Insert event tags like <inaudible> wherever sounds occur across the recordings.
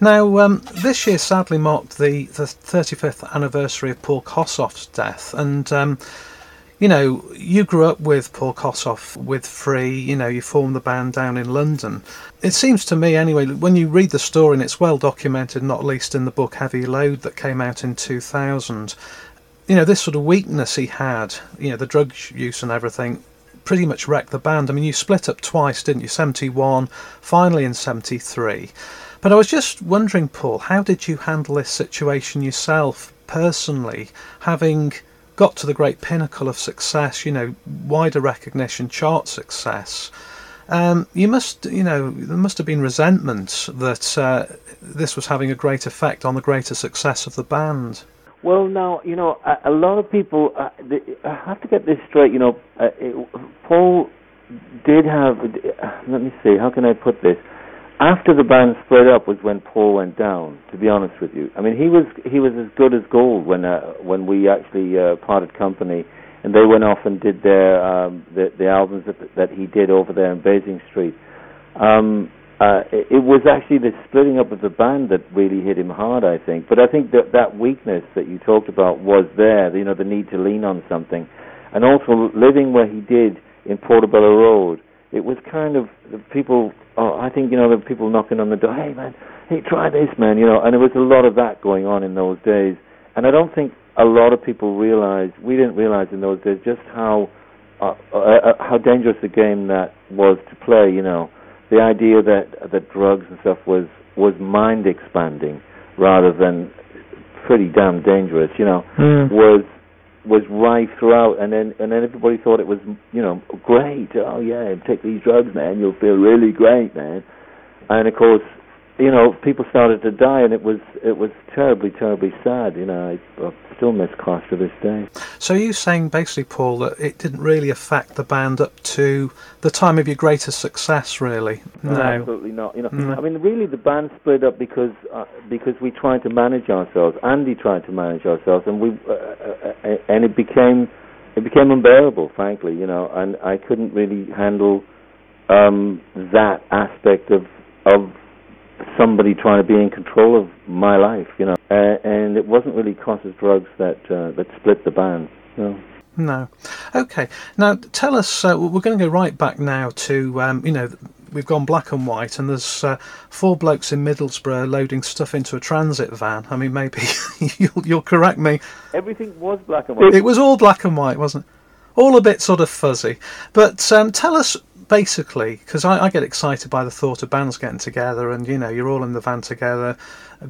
Now, um, this year sadly marked the, the 35th anniversary of Paul Kossoff's death, and um, you know, you grew up with Paul Kossoff with Free, you know, you formed the band down in London. It seems to me, anyway, when you read the story, and it's well documented, not least in the book Heavy Load that came out in 2000, you know, this sort of weakness he had, you know, the drug use and everything, pretty much wrecked the band. I mean, you split up twice, didn't you? 71, finally in 73. But I was just wondering, Paul, how did you handle this situation yourself personally, having got to the great pinnacle of success, you know, wider recognition, chart success? Um, you must, you know, there must have been resentment that uh, this was having a great effect on the greater success of the band. Well, now you know a, a lot of people. Uh, they, I have to get this straight. You know, uh, it, Paul did have. Uh, let me see. How can I put this? After the band split up was when Paul went down. To be honest with you, I mean he was he was as good as gold when uh, when we actually uh, parted company, and they went off and did their um, the, the albums that that he did over there in Basing Street. Um, uh, it, it was actually the splitting up of the band that really hit him hard, I think. But I think that that weakness that you talked about was there, you know, the need to lean on something. And also living where he did in Portobello Road, it was kind of people, oh, I think, you know, the people knocking on the door, hey, man, hey, try this, man, you know, and there was a lot of that going on in those days. And I don't think a lot of people realized, we didn't realize in those days just how, uh, uh, uh, how dangerous a game that was to play, you know the idea that that drugs and stuff was was mind expanding rather than pretty damn dangerous, you know, mm. was was rife throughout, and then and then everybody thought it was you know great. Oh yeah, take these drugs, man, you'll feel really great, man. And of course, you know, people started to die, and it was it was terribly, terribly sad. You know, I, I still miss Koss to this day. So, are you saying basically, Paul, that it didn't really affect the band up to the time of your greatest success, really? No, no absolutely not. You know, no. I mean, really, the band split up because uh, because we tried to manage ourselves. Andy tried to manage ourselves, and we uh, uh, uh and it became it became unbearable, frankly. You know, and I couldn't really handle um, that aspect of of somebody trying to be in control of my life, you know. Uh, and it wasn't really Koss's drugs that uh, that split the band. Know. No. Okay. Now tell us. Uh, we're going to go right back now to um, you know we've gone black and white, and there's uh, four blokes in Middlesbrough loading stuff into a transit van. I mean, maybe <laughs> you'll, you'll, correct me. Everything was black and white. It, was all black and white, wasn't it? All a bit sort of fuzzy. But um, tell us basically, because I, I, get excited by the thought of bands getting together and, you know, you're all in the van together,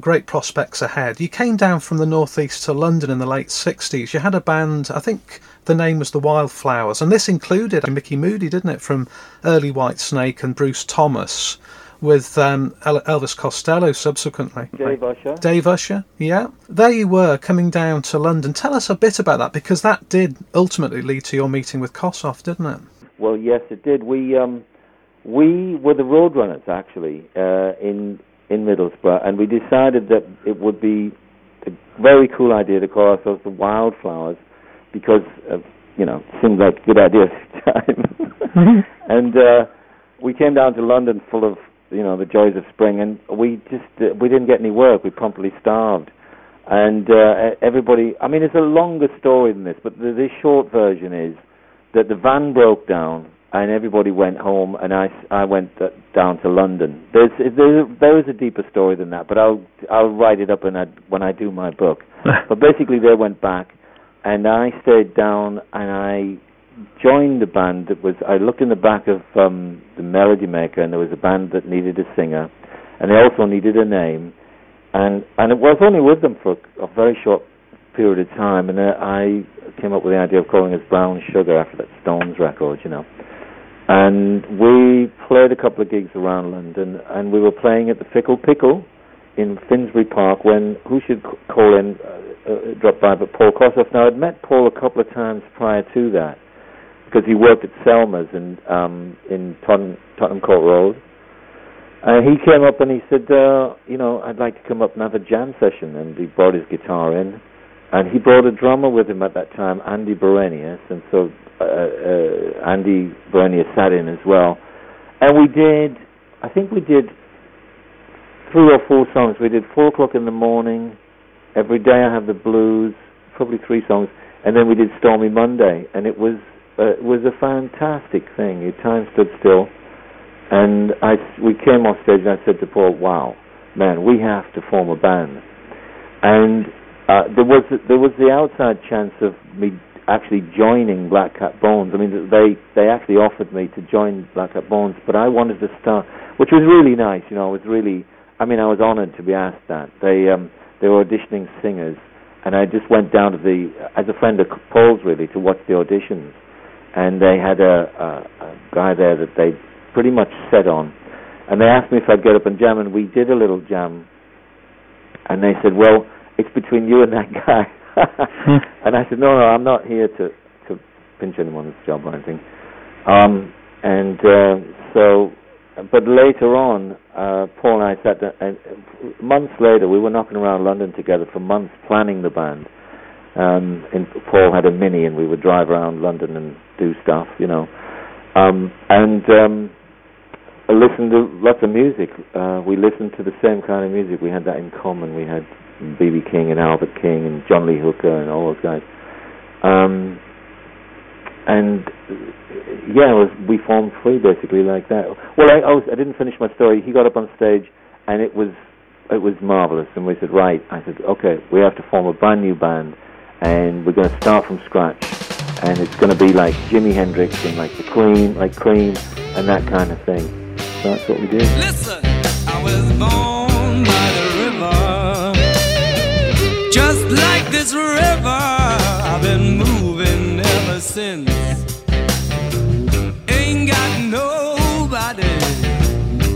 great prospects ahead. You came down from the northeast to London in the late 60s. You had a band, I think the name was the Wildflowers, and this included Mickey Moody, didn't it, from early Whitesnake and Bruce Thomas. With um, Elvis Costello subsequently. Dave Usher. Dave Usher, yeah. There you were coming down to London. Tell us a bit about that because that did ultimately lead to your meeting with Kossoff, didn't it? Well, yes, it did. We um, we were the Roadrunners actually uh, in in Middlesbrough, and we decided that it would be a very cool idea to call ourselves the Wildflowers because uh, you know it seemed like a good idea <laughs> at the time. and uh, we came down to London full of you know the joys of spring, and we just uh, we didn't get any work. We promptly starved. And uh, everybody, I mean, it's a longer story than this, but the, the short version is that the van broke down and everybody went home, and I, I went down to London. There's there, there is a deeper story than that, but I'll I'll write it up when I when I do my book. <laughs> but basically, they went back, and I stayed down, and I joined the band that was. I looked in the back of um, the Melody Maker, and there was a band that needed a singer, and they also needed a name, and and it was only with them for a, a very short period of time, and uh, I came up with the idea of calling us Brown Sugar after that Stones record, you know. And we played a couple of gigs around London, and we were playing at the Fickle Pickle in Finsbury Park when who should call in, uh, uh, drop by, but Paul Kossoff. Now I'd met Paul a couple of times prior to that because he worked at Selmer's in um, in Tottenham, Tottenham Court Road. And he came up and he said, uh, you know, I'd like to come up and have a jam session. And he brought his guitar in, and he brought a drummer with him at that time, Andy Berenius, and so uh, uh, Andy Berenius sat in as well. And we did, I think we did three or four songs. We did four o'clock in the morning. Every day I have the blues, probably three songs, and then we did Stormy Monday, and it was uh, it was a fantastic thing. Time stood still, and I we came off stage, and I said to Paul, "Wow, man, we have to form a band." And uh, there was there was the outside chance of me actually joining Black Cat Bones. I mean, they they actually offered me to join Black Cat Bones, but I wanted to start, which was really nice. You know, it was really. I mean, I was honoured to be asked that. They um, they were auditioning singers, and I just went down to the as a friend of Paul's really to watch the auditions, and they had a, a, a guy there that they pretty much set on, and they asked me if I'd get up and jam, and we did a little jam, and they said, well it's between you and that guy. Hmm. and I said, no, no, I'm not here to to pinch anyone's job or anything. Um, and uh, so, but later on, uh, Paul and I sat down, and months later, we were knocking around London together for months, planning the band. Um, and Paul had a mini, and we would drive around London and do stuff, you know. Um, and um, listened to lots of music. Uh, we listened to the same kind of music. We had that in common. We had B.B. King and Albert King and John Lee Hooker and all those guys. Um, and yeah, was, we formed Free basically like that. Well, I, I, was, I didn't finish my story. He got up on stage, and it was it was marvelous. And we said, right. I said, okay, we have to form a brand new band, and we're going to start from scratch. And it's going to be like Jimi Hendrix and like the Queen, like Cream, and that kind of thing. So that's what we did. Listen, I was born this river, I've been moving ever since. Ain't got nobody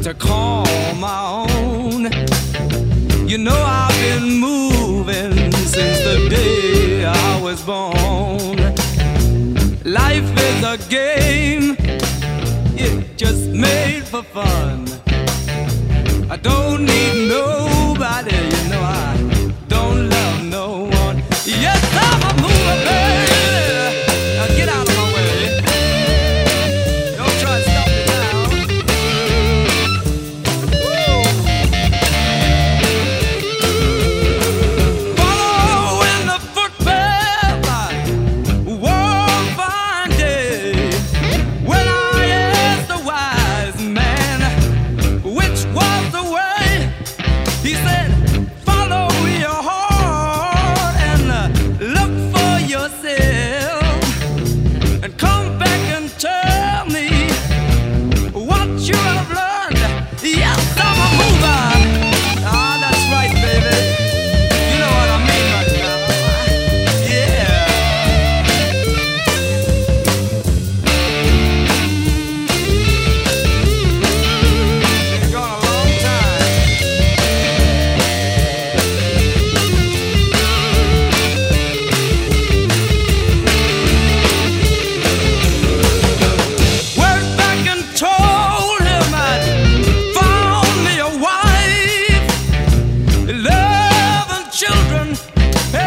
to call my own. You know I've been moving since the day I was born. Life is a game, it just made for fun.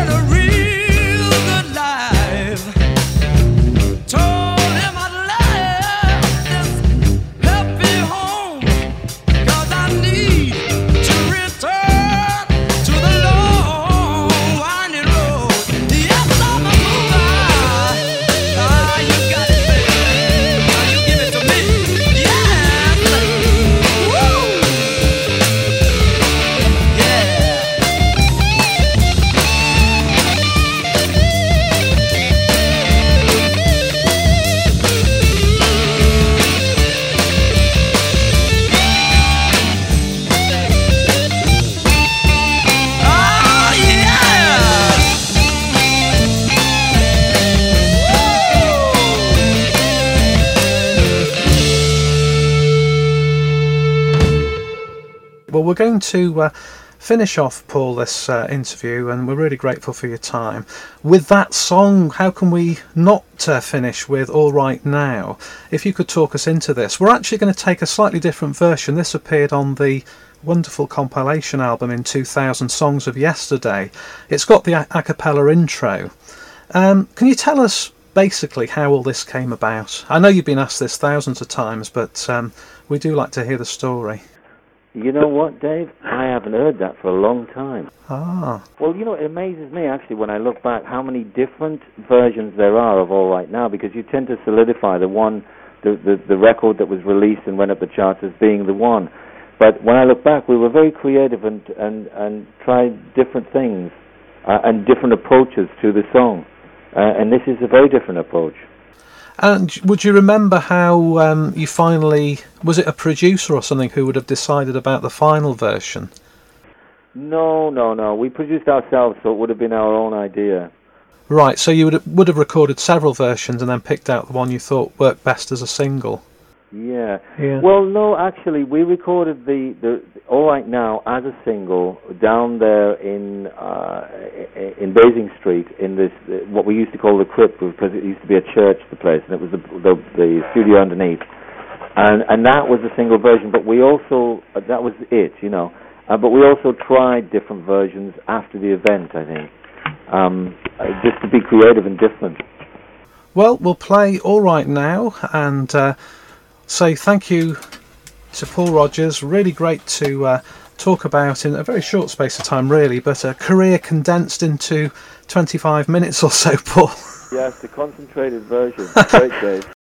generation. We're going to uh, finish off, Paul, this uh, interview, and we're really grateful for your time. With that song, how can we not uh, finish with All Right Now? If you could talk us into this. We're actually going to take a slightly different version. This appeared on the wonderful compilation album in 2000, Songs of Yesterday. It's got the a, a cappella intro. Um, can you tell us basically how all this came about? I know you've been asked this thousands of times, but um, we do like to hear the story. You know what, Dave? I haven't heard that for a long time. Ah, Well, you know, it amazes me actually when I look back how many different versions there are of All Right Now because you tend to solidify the one, the, the, the record that was released and went up the charts as being the one. But when I look back, we were very creative and, and, and tried different things uh, and different approaches to the song. Uh, and this is a very different approach. And would you remember how um, you finally was it a producer or something who would have decided about the final version? No, no, no. We produced ourselves, so it would have been our own idea. Right, so you would have, would have recorded several versions and then picked out the one you thought worked best as a single. Yeah. Yeah. Well, no, actually, we recorded the, the All Right Now as a single down there in uh, in Basing Street in this uh, what we used to call the crypt because it used to be a church, the place, and it was the the, the studio underneath, and and that was a single version. But we also uh, that was it, you know. Uh, but we also tried different versions after the event. I think um, uh, just to be creative and different. Well, we'll play All Right Now and say thank you to Paul Rodgers. Really great to uh, talk about in a very short space of time, really, but a career condensed into 25 minutes or so, <laughs> Paul. Yes, the concentrated version. Great, Dave. <laughs>